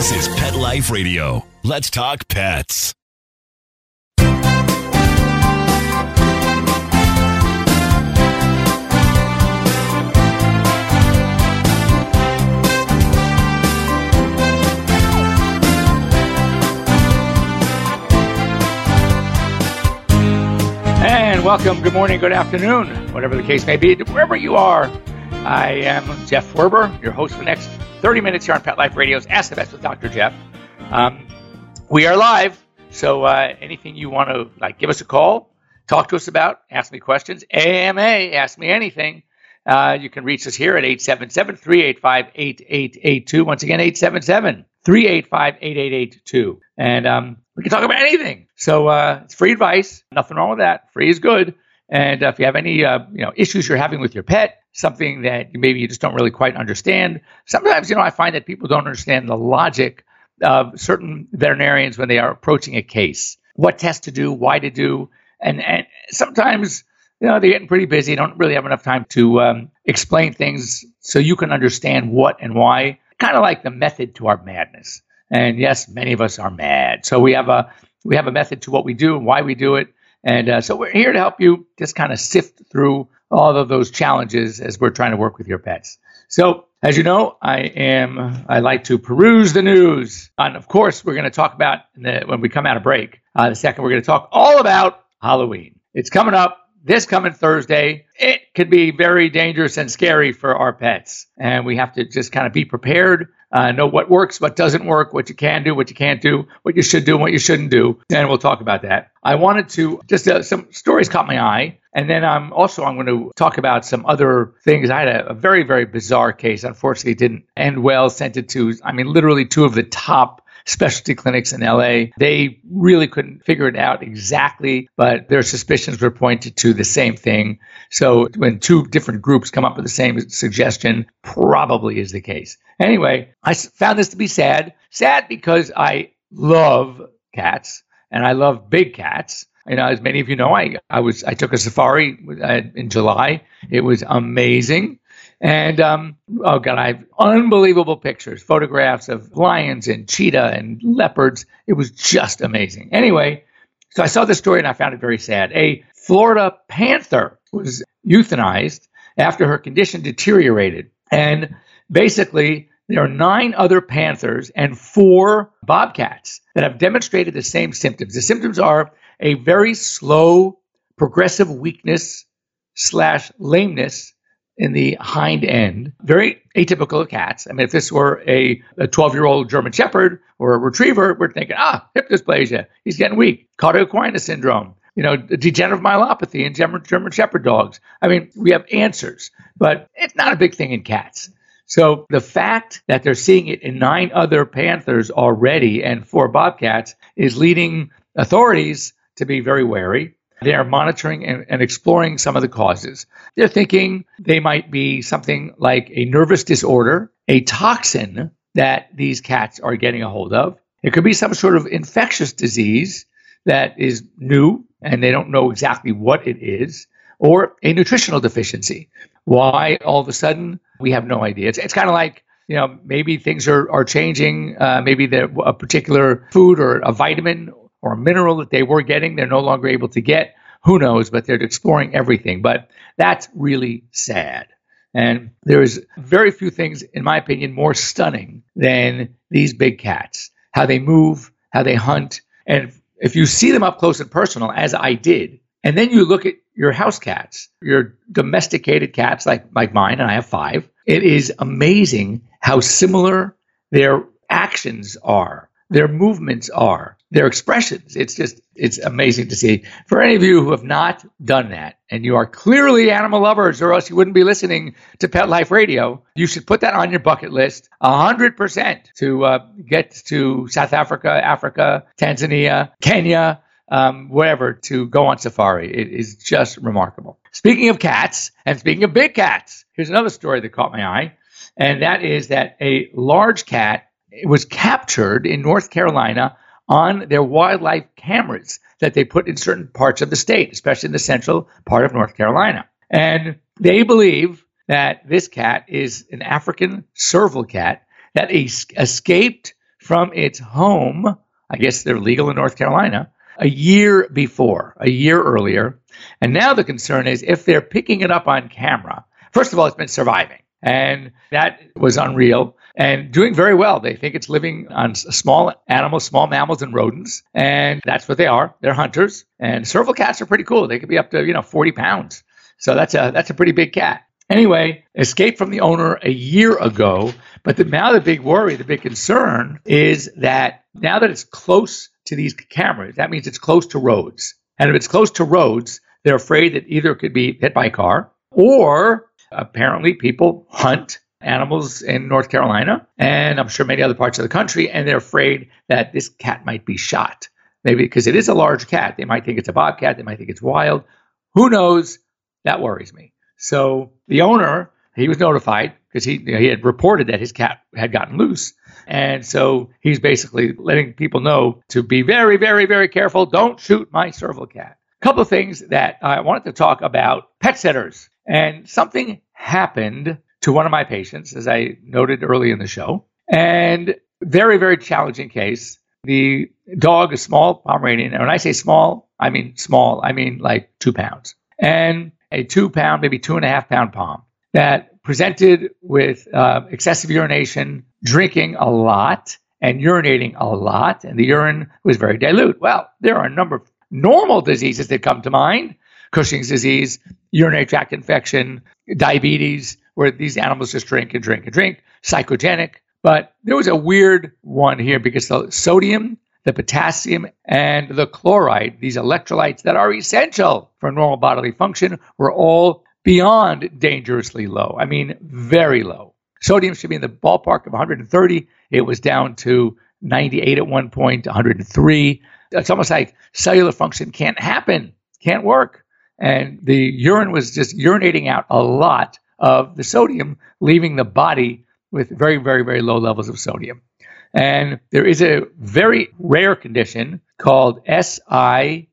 This is Pet Life Radio. Let's talk pets. And welcome, good morning, good afternoon, whatever the case may be, wherever you are. I am Jeff Werber, your host for the next 30 minutes here on Pet Life Radio's Ask the Vets with Dr. Jeff. Um, we are live, so uh, anything you want to like, give us a call, talk to us about, ask me questions, AMA, ask me anything. Uh, you can reach us here at 877 385 8882. Once again, 877 385 8882. And um, we can talk about anything. So uh, it's free advice. Nothing wrong with that. Free is good. And if you have any uh, you know issues you're having with your pet, something that maybe you just don't really quite understand, sometimes you know I find that people don't understand the logic of certain veterinarians when they are approaching a case, what tests to do, why to do, and and sometimes you know they're getting pretty busy, don't really have enough time to um, explain things so you can understand what and why. Kind of like the method to our madness. And yes, many of us are mad. So we have a we have a method to what we do and why we do it. And uh, so we're here to help you just kind of sift through all of those challenges as we're trying to work with your pets. So as you know, I am I like to peruse the news, and of course we're going to talk about the, when we come out of break. Uh, the second we're going to talk all about Halloween. It's coming up this coming Thursday. It could be very dangerous and scary for our pets, and we have to just kind of be prepared uh, know what works, what doesn't work, what you can do, what you can't do, what you should do, what you shouldn't do. And we'll talk about that. I wanted to just uh, some stories caught my eye. And then I'm also I'm going to talk about some other things. I had a, a very very bizarre case. Unfortunately, didn't end well. Sent it to I mean literally two of the top specialty clinics in LA. They really couldn't figure it out exactly, but their suspicions were pointed to the same thing. So when two different groups come up with the same suggestion, probably is the case. Anyway, I found this to be sad. Sad because I love cats and I love big cats. You know, as many of you know, I, I was I took a safari in July. It was amazing. And um, oh god, I have unbelievable pictures, photographs of lions and cheetah and leopards. It was just amazing. Anyway, so I saw this story and I found it very sad. A Florida panther was euthanized after her condition deteriorated, and basically there are nine other panthers and four bobcats that have demonstrated the same symptoms. The symptoms are a very slow, progressive weakness slash lameness in the hind end. Very atypical of cats. I mean, if this were a 12 year old German Shepherd or a retriever, we're thinking, ah, hip dysplasia. He's getting weak. Equina syndrome. You know, degenerative myelopathy in German, German Shepherd dogs. I mean, we have answers, but it's not a big thing in cats. So the fact that they're seeing it in nine other panthers already and four bobcats is leading authorities to be very wary. They are monitoring and, and, exploring some of the causes. They're thinking they might be something like a nervous disorder, a toxin that these cats are getting a hold of. It could be some sort of infectious disease that is new and they don't know exactly what it is, or a nutritional deficiency. Why all of a sudden? We have no idea. It's, it's kind of like you know maybe things are, are changing uh, maybe a particular food or a vitamin or a mineral that they were getting, they're no longer able to get. Who knows? But they're exploring everything. But that's really sad. And there's very few things, in my opinion, more stunning than these big cats. How they move, how they hunt. And if you see them up close and personal, as I did, and then you look at your house cats, your domesticated cats like, like mine, and I have five, it is amazing how similar their actions are, their movements are their expressions. It's just, it's amazing to see. For any of you who have not done that, and you are clearly animal lovers, or else you wouldn't be listening to Pet Life Radio, you should put that on your bucket list 100% to uh, get to South Africa, Africa, Tanzania, Kenya, um, wherever to go on safari. It is just remarkable. Speaking of cats, and speaking of big cats, here's another story that caught my eye, and that is that a large cat was captured in North Carolina on their wildlife cameras that they put in certain parts of the state, especially in the central part of North Carolina. And they believe that this cat is an African serval cat that escaped from its home. I guess they're legal in North Carolina a year before, a year earlier. And now the concern is if they're picking it up on camera, first of all, it's been surviving. And that was unreal and doing very well. They think it's living on small animals, small mammals, and rodents. And that's what they are. They're hunters. And serval cats are pretty cool. They could be up to, you know, 40 pounds. So that's a, that's a pretty big cat. Anyway, escaped from the owner a year ago. But the, now the big worry, the big concern is that now that it's close to these cameras, that means it's close to roads. And if it's close to roads, they're afraid that either it could be hit by a car or apparently people hunt animals in North Carolina and I'm sure many other parts of the country, and they're afraid that this cat might be shot. Maybe because it is a large cat. They might think it's a bobcat, they might think it's wild. Who knows? That worries me. So the owner, he was notified because he, you know, he had reported that his cat had gotten loose. And so he's basically letting people know to be very, very, very careful. Don't shoot my serval cat. A couple of things that I wanted to talk about pet sitters. And something happened to one of my patients, as I noted early in the show. And very, very challenging case. The dog, a small Pomeranian, and when I say small, I mean small, I mean like two pounds. And a two pound, maybe two and a half pound pom that presented with uh, excessive urination, drinking a lot, and urinating a lot, and the urine was very dilute. Well, there are a number of normal diseases that come to mind Cushing's disease, urinary tract infection, diabetes, where these animals just drink and drink and drink, psychogenic. But there was a weird one here because the sodium, the potassium, and the chloride, these electrolytes that are essential for normal bodily function, were all beyond dangerously low. I mean, very low. Sodium should be in the ballpark of 130. It was down to 98 at one point, 103. It's almost like cellular function can't happen, can't work and the urine was just urinating out a lot of the sodium, leaving the body with very, very, very low levels of sodium. And there is a very rare condition called SIADH,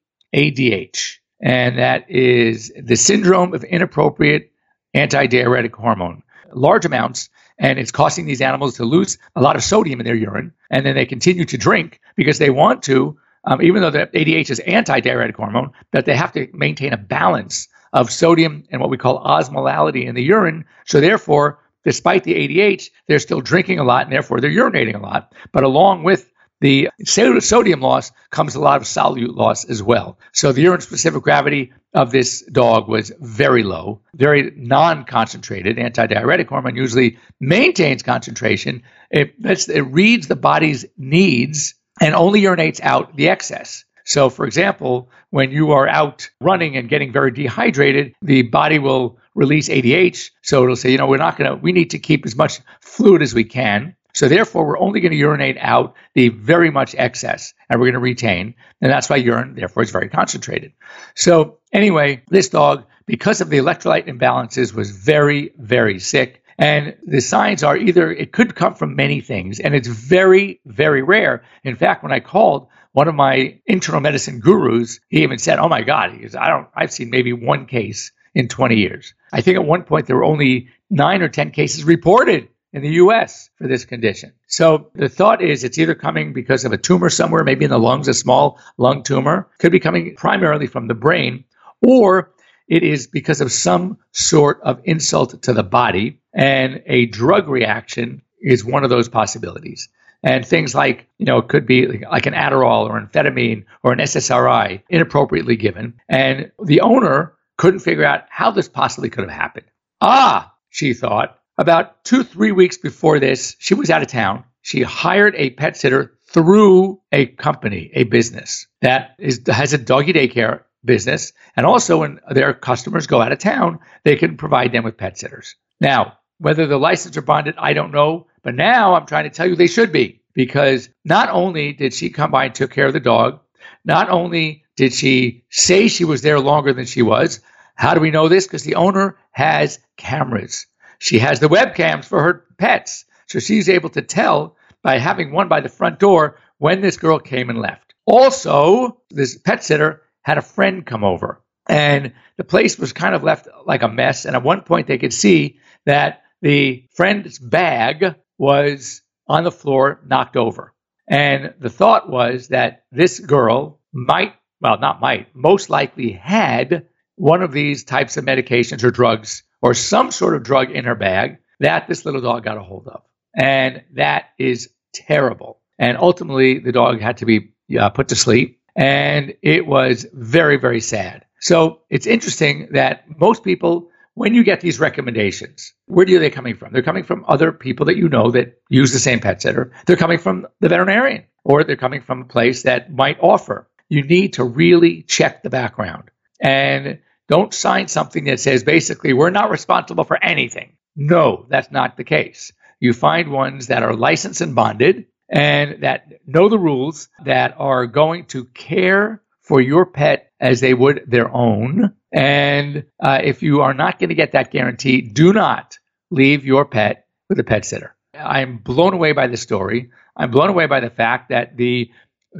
and that is the syndrome of inappropriate antidiuretic hormone. Large amounts, and it's causing these animals to lose a lot of sodium in their urine, and then they continue to drink because they want to um, even though the ADH is anti-diuretic hormone, that they have to maintain a balance of sodium and what we call osmolality in the urine. So therefore, despite the ADH, they're still drinking a lot and therefore they're urinating a lot. But along with the sodium loss comes a lot of solute loss as well. So the urine specific gravity of this dog was very low, very non concentrated. Antidiuretic hormone usually maintains concentration. It, it reads the body's needs and only urinates out the excess. So, for example, when you are out running and getting very dehydrated, the body will release ADH. So it'll say, you know, we're not going to, we need to keep as much fluid as we can. So therefore, we're only going to urinate out the very much excess and we're going to retain. And that's why urine, therefore, is very concentrated. So anyway, this dog, because of the electrolyte imbalances, was very, very sick. And the signs are either it could come from many things, and it's very, very rare. In fact, when I called one of my internal medicine gurus, he even said, "Oh my God," he goes, "I don't. I've seen maybe one case in 20 years. I think at one point there were only nine or 10 cases reported." In the US for this condition. So the thought is it's either coming because of a tumor somewhere, maybe in the lungs, a small lung tumor, could be coming primarily from the brain, or it is because of some sort of insult to the body, and a drug reaction is one of those possibilities. And things like, you know, it could be like an Adderall or amphetamine or an SSRI inappropriately given. And the owner couldn't figure out how this possibly could have happened. Ah, she thought, about two, three weeks before this, she was out of town. She hired a pet sitter through a company, a business that is, has a doggy daycare business. And also, when their customers go out of town, they can provide them with pet sitters. Now, whether the license are bonded, I don't know. But now I'm trying to tell you they should be because not only did she come by and took care of the dog, not only did she say she was there longer than she was. How do we know this? Because the owner has cameras. She has the webcams for her pets. So she's able to tell by having one by the front door when this girl came and left. Also, this pet sitter had a friend come over and the place was kind of left like a mess. And at one point, they could see that the friend's bag was on the floor, knocked over. And the thought was that this girl might, well, not might, most likely had one of these types of medications or drugs or some sort of drug in her bag that this little dog got a hold of. And that is terrible. And ultimately, the dog had to be uh, put to sleep. And it was very, very sad. So it's interesting that most people, when you get these recommendations, where are they coming from? They're coming from other people that you know that use the same pet sitter. They're coming from the veterinarian, or they're coming from a place that might offer. You need to really check the background and don't sign something that says basically we're not responsible for anything. No, that's not the case. You find ones that are licensed and bonded and that know the rules, that are going to care for your pet as they would their own. And uh, if you are not going to get that guarantee, do not leave your pet with a pet sitter. I'm blown away by the story. I'm blown away by the fact that the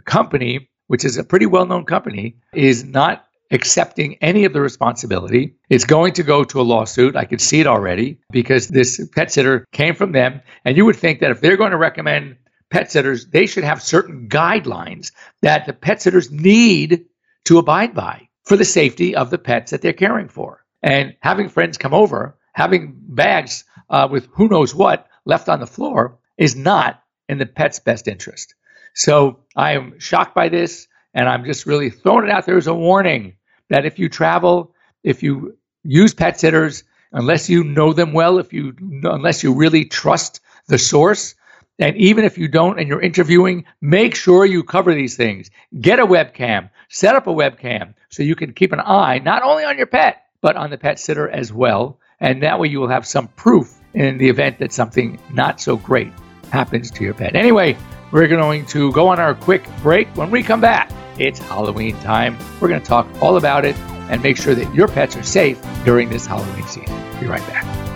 company, which is a pretty well known company, is not accepting any of the responsibility. It's going to go to a lawsuit. I can see it already because this pet sitter came from them. And you would think that if they're going to recommend pet sitters, they should have certain guidelines that the pet sitters need to abide by for the safety of the pets that they're caring for. And having friends come over, having bags uh, with who knows what left on the floor is not in the pet's best interest. So I am shocked by this, and I'm just really throwing it out there as a warning that if you travel, if you use pet sitters, unless you know them well, if you unless you really trust the source, and even if you don't and you're interviewing, make sure you cover these things. Get a webcam, set up a webcam so you can keep an eye not only on your pet, but on the pet sitter as well. And that way you will have some proof in the event that something not so great happens to your pet. Anyway, we're going to go on our quick break. When we come back, it's Halloween time. We're going to talk all about it and make sure that your pets are safe during this Halloween season. Be right back.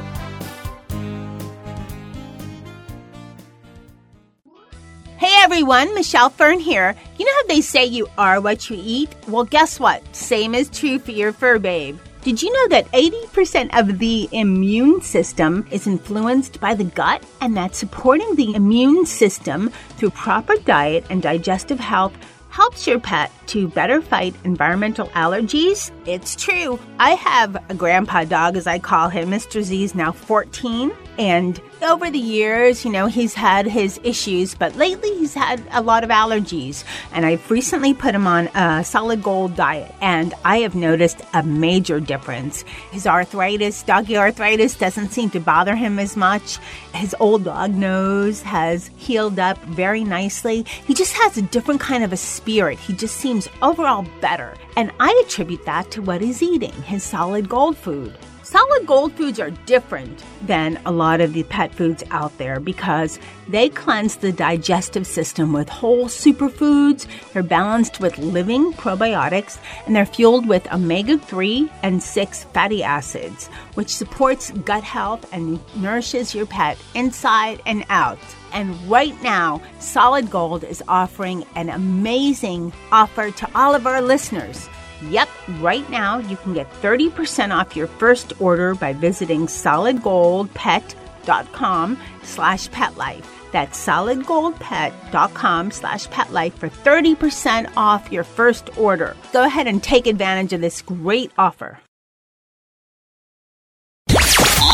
Everyone, Michelle Fern here. You know how they say you are what you eat? Well, guess what? Same is true for your fur babe. Did you know that 80% of the immune system is influenced by the gut and that supporting the immune system through proper diet and digestive health helps your pet to better fight environmental allergies? It's true. I have a grandpa dog, as I call him. Mr. Z is now 14. And over the years, you know, he's had his issues, but lately he's had a lot of allergies. And I've recently put him on a solid gold diet, and I have noticed a major difference. His arthritis, doggy arthritis, doesn't seem to bother him as much. His old dog nose has healed up very nicely. He just has a different kind of a spirit. He just seems overall better. And I attribute that to what he's eating his solid gold food. Solid gold foods are different than a lot of the pet foods out there because they cleanse the digestive system with whole superfoods, they're balanced with living probiotics, and they're fueled with omega 3 and 6 fatty acids, which supports gut health and nourishes your pet inside and out. And right now, Solid Gold is offering an amazing offer to all of our listeners. Yep, right now you can get 30% off your first order by visiting solidgoldpet.com slash petlife. That's solidgoldpet.com slash petlife for 30% off your first order. Go ahead and take advantage of this great offer.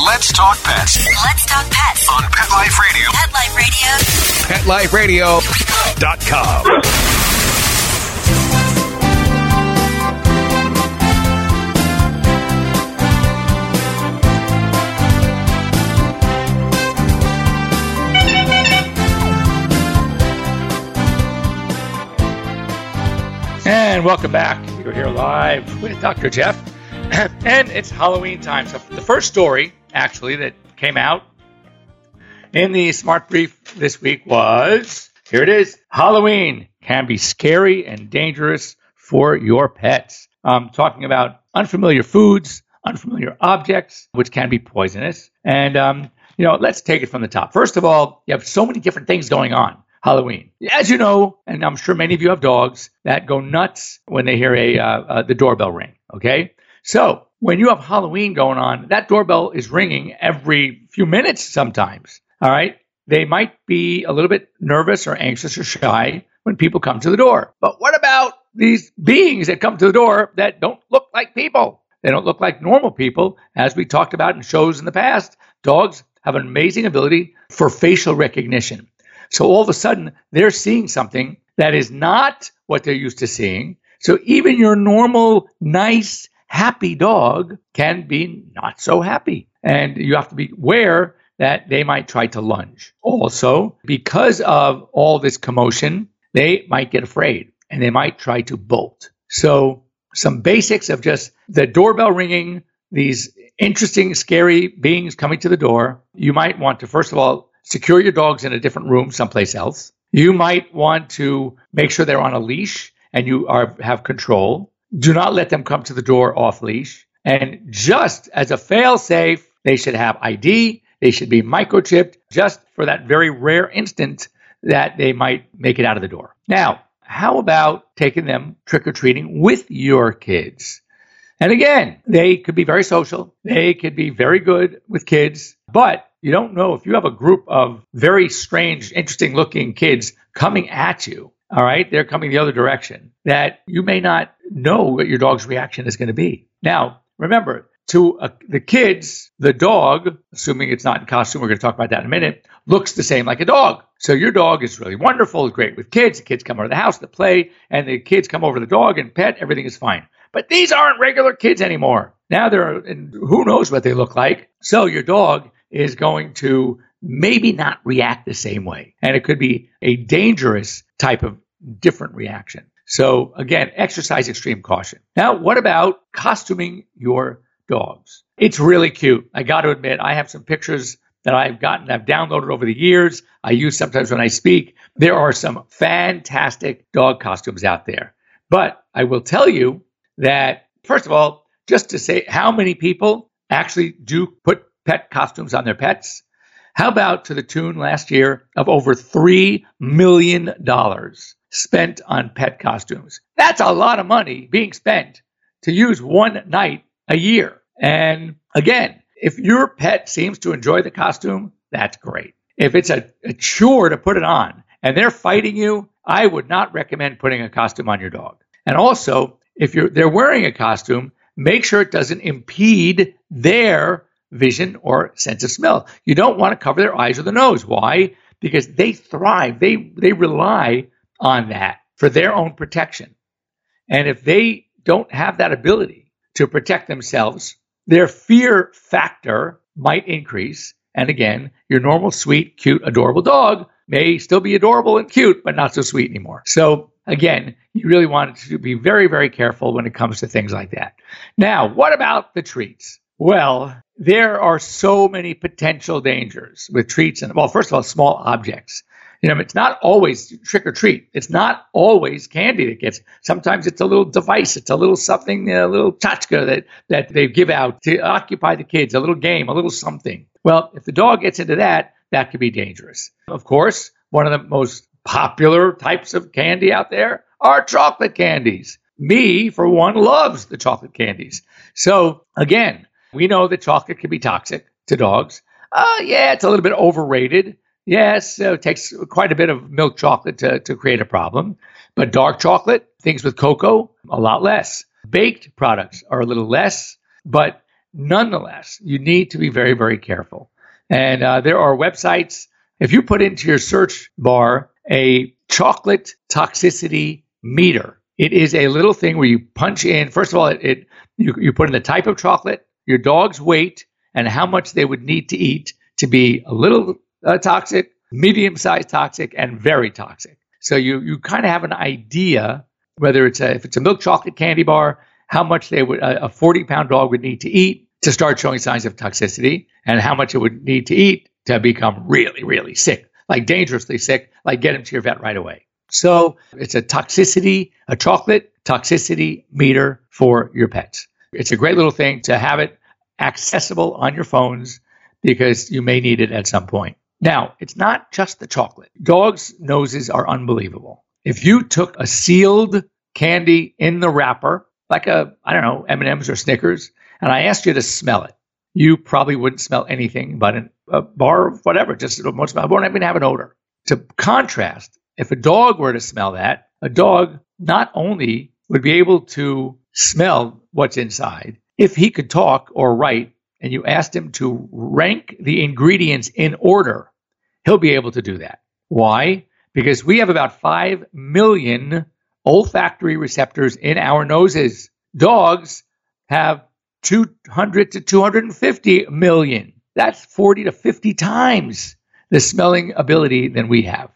Let's talk pets Let's talk pets. on Pet Life Radio. Pet Life Radio. PetLifeRadio.com. And welcome back. You're here live with Dr. Jeff. and it's Halloween time. So, the first story, actually, that came out in the Smart Brief this week was here it is Halloween can be scary and dangerous for your pets. Um, talking about unfamiliar foods, unfamiliar objects, which can be poisonous. And, um, you know, let's take it from the top. First of all, you have so many different things going on. Halloween. As you know, and I'm sure many of you have dogs that go nuts when they hear a uh, uh, the doorbell ring. Okay, so when you have Halloween going on, that doorbell is ringing every few minutes sometimes. All right, they might be a little bit nervous or anxious or shy when people come to the door. But what about these beings that come to the door that don't look like people? They don't look like normal people. As we talked about in shows in the past, dogs have an amazing ability for facial recognition. So all of a sudden, they're seeing something that is not what they're used to seeing. So even your normal, nice, happy dog can be not so happy. And you have to be aware that they might try to lunge. Also, because of all this commotion, they might get afraid and they might try to bolt. So, some basics of just the doorbell ringing, these interesting, scary beings coming to the door. You might want to, first of all, secure your dogs in a different room someplace else. You might want to make sure they're on a leash and you are have control. Do not let them come to the door off leash. And just as a fail safe, they should have ID. They should be microchipped just for that very rare instant that they might make it out of the door. Now, how about taking them trick or treating with your kids? And again, they could be very social. They could be very good with kids, but you don't know if you have a group of very strange, interesting looking kids coming at you. All right. They're coming the other direction that you may not know what your dog's reaction is going to be. Now, remember, to uh, the kids, the dog, assuming it's not in costume, we're going to talk about that in a minute, looks the same like a dog. So your dog is really wonderful, great with kids. The kids come over the house to play, and the kids come over the dog and pet, everything is fine. But these aren't regular kids anymore. Now they're, and who knows what they look like. So your dog is going to maybe not react the same way. And it could be a dangerous type of different reaction. So again, exercise extreme caution. Now, what about costuming your dogs? It's really cute. I got to admit, I have some pictures that I've gotten, I've downloaded over the years. I use sometimes when I speak. There are some fantastic dog costumes out there. But I will tell you that, first of all, just to say how many people actually do put pet costumes on their pets. How about to the tune last year of over $3 million spent on pet costumes? That's a lot of money being spent to use one night a year. And again, if your pet seems to enjoy the costume, that's great. If it's a, a chore to put it on and they're fighting you, I would not recommend putting a costume on your dog. And also, if you're they're wearing a costume, make sure it doesn't impede their vision or sense of smell. You don't want to cover their eyes or the nose. Why? Because they thrive. They they rely on that for their own protection. And if they don't have that ability to protect themselves, their fear factor might increase. And again, your normal, sweet, cute, adorable dog may still be adorable and cute, but not so sweet anymore. So again, you really want to be very, very careful when it comes to things like that. Now, what about the treats? Well, there are so many potential dangers with treats and well, first of all, small objects. You know, it's not always trick or treat. It's not always candy that gets. Sometimes it's a little device. It's a little something, a little tchotchke that that they give out to occupy the kids. A little game, a little something. Well, if the dog gets into that, that could be dangerous. Of course, one of the most popular types of candy out there are chocolate candies. Me, for one, loves the chocolate candies. So again, we know that chocolate can be toxic to dogs. Uh, yeah, it's a little bit overrated. Yes, uh, it takes quite a bit of milk chocolate to, to create a problem. But dark chocolate, things with cocoa, a lot less. Baked products are a little less, but nonetheless, you need to be very, very careful. And uh, there are websites. If you put into your search bar a chocolate toxicity meter, it is a little thing where you punch in. First of all, it, it you, you put in the type of chocolate, your dog's weight and how much they would need to eat to be a little uh, toxic, medium sized toxic, and very toxic. So you, you kind of have an idea whether it's a, if it's a milk chocolate candy bar, how much they would a 40 pound dog would need to eat to start showing signs of toxicity, and how much it would need to eat to become really, really sick, like dangerously sick, like get him to your vet right away. So it's a toxicity, a chocolate toxicity meter for your pets. It's a great little thing to have it accessible on your phones because you may need it at some point. Now, it's not just the chocolate. Dogs' noses are unbelievable. If you took a sealed candy in the wrapper, like a I don't know M&Ms or Snickers, and I asked you to smell it, you probably wouldn't smell anything but a bar of whatever, just a won't smell, won't even have an odor. To contrast, if a dog were to smell that, a dog not only would be able to smell what's inside, if he could talk or write and you asked him to rank the ingredients in order, he'll be able to do that. Why? Because we have about 5 million olfactory receptors in our noses. Dogs have 200 to 250 million. That's 40 to 50 times the smelling ability than we have.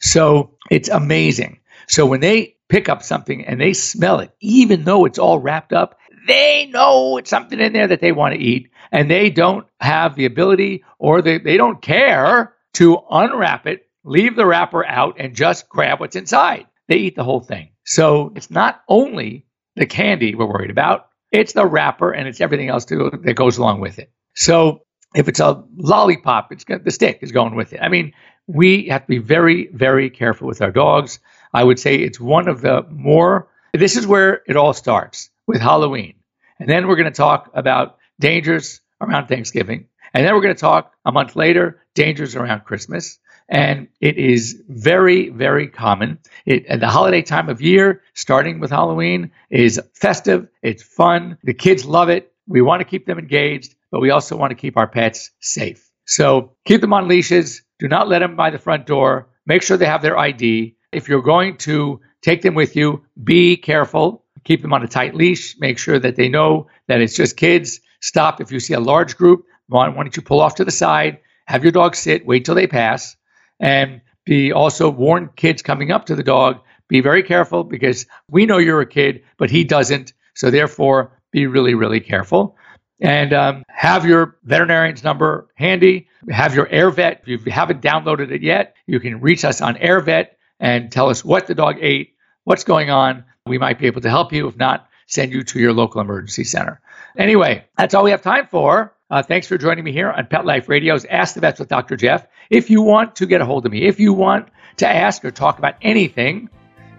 So it's amazing. So when they pick up something and they smell it, even though it's all wrapped up, they know it's something in there that they want to eat and they don't have the ability or they, they don't care to unwrap it, leave the wrapper out, and just grab what's inside. They eat the whole thing. So it's not only the candy we're worried about, it's the wrapper and it's everything else too that goes along with it. So if it's a lollipop, it's the stick is going with it. I mean, we have to be very, very careful with our dogs. I would say it's one of the more, this is where it all starts with Halloween. And then we're going to talk about dangers around Thanksgiving. And then we're going to talk a month later, dangers around Christmas. And it is very, very common. It, at the holiday time of year, starting with Halloween, is festive. It's fun. The kids love it. We want to keep them engaged, but we also want to keep our pets safe. So keep them on leashes. Do not let them by the front door. Make sure they have their ID. If you're going to take them with you, be careful. Keep them on a tight leash. Make sure that they know that it's just kids. Stop if you see a large group. Why don't you pull off to the side? Have your dog sit. Wait till they pass. And be also warn kids coming up to the dog. Be very careful because we know you're a kid, but he doesn't. So therefore, be really, really careful. And um, have your veterinarian's number handy. Have your AirVet. If you haven't downloaded it yet, you can reach us on AirVet and tell us what the dog ate, what's going on. We might be able to help you. If not, send you to your local emergency center. Anyway, that's all we have time for. Uh, thanks for joining me here on Pet Life Radio's Ask the Vets with Dr. Jeff. If you want to get a hold of me, if you want to ask or talk about anything,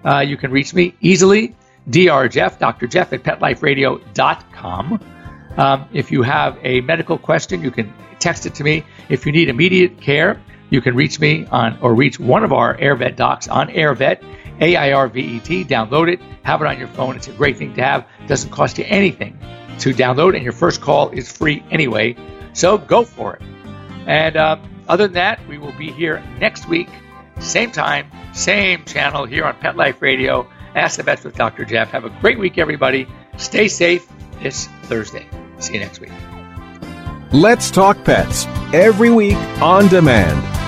uh, you can reach me easily. Dr. Jeff, Dr. Jeff at PetLifeRadio.com. Um, if you have a medical question, you can text it to me. If you need immediate care, you can reach me on or reach one of our AirVet docs on AirVet, A I R V E T. Download it, have it on your phone. It's a great thing to have. It doesn't cost you anything to download, and your first call is free anyway. So go for it. And uh, other than that, we will be here next week, same time, same channel here on Pet Life Radio. Ask the Vets with Dr. Jeff. Have a great week, everybody. Stay safe this Thursday. See you next week. Let's Talk Pets every week on demand,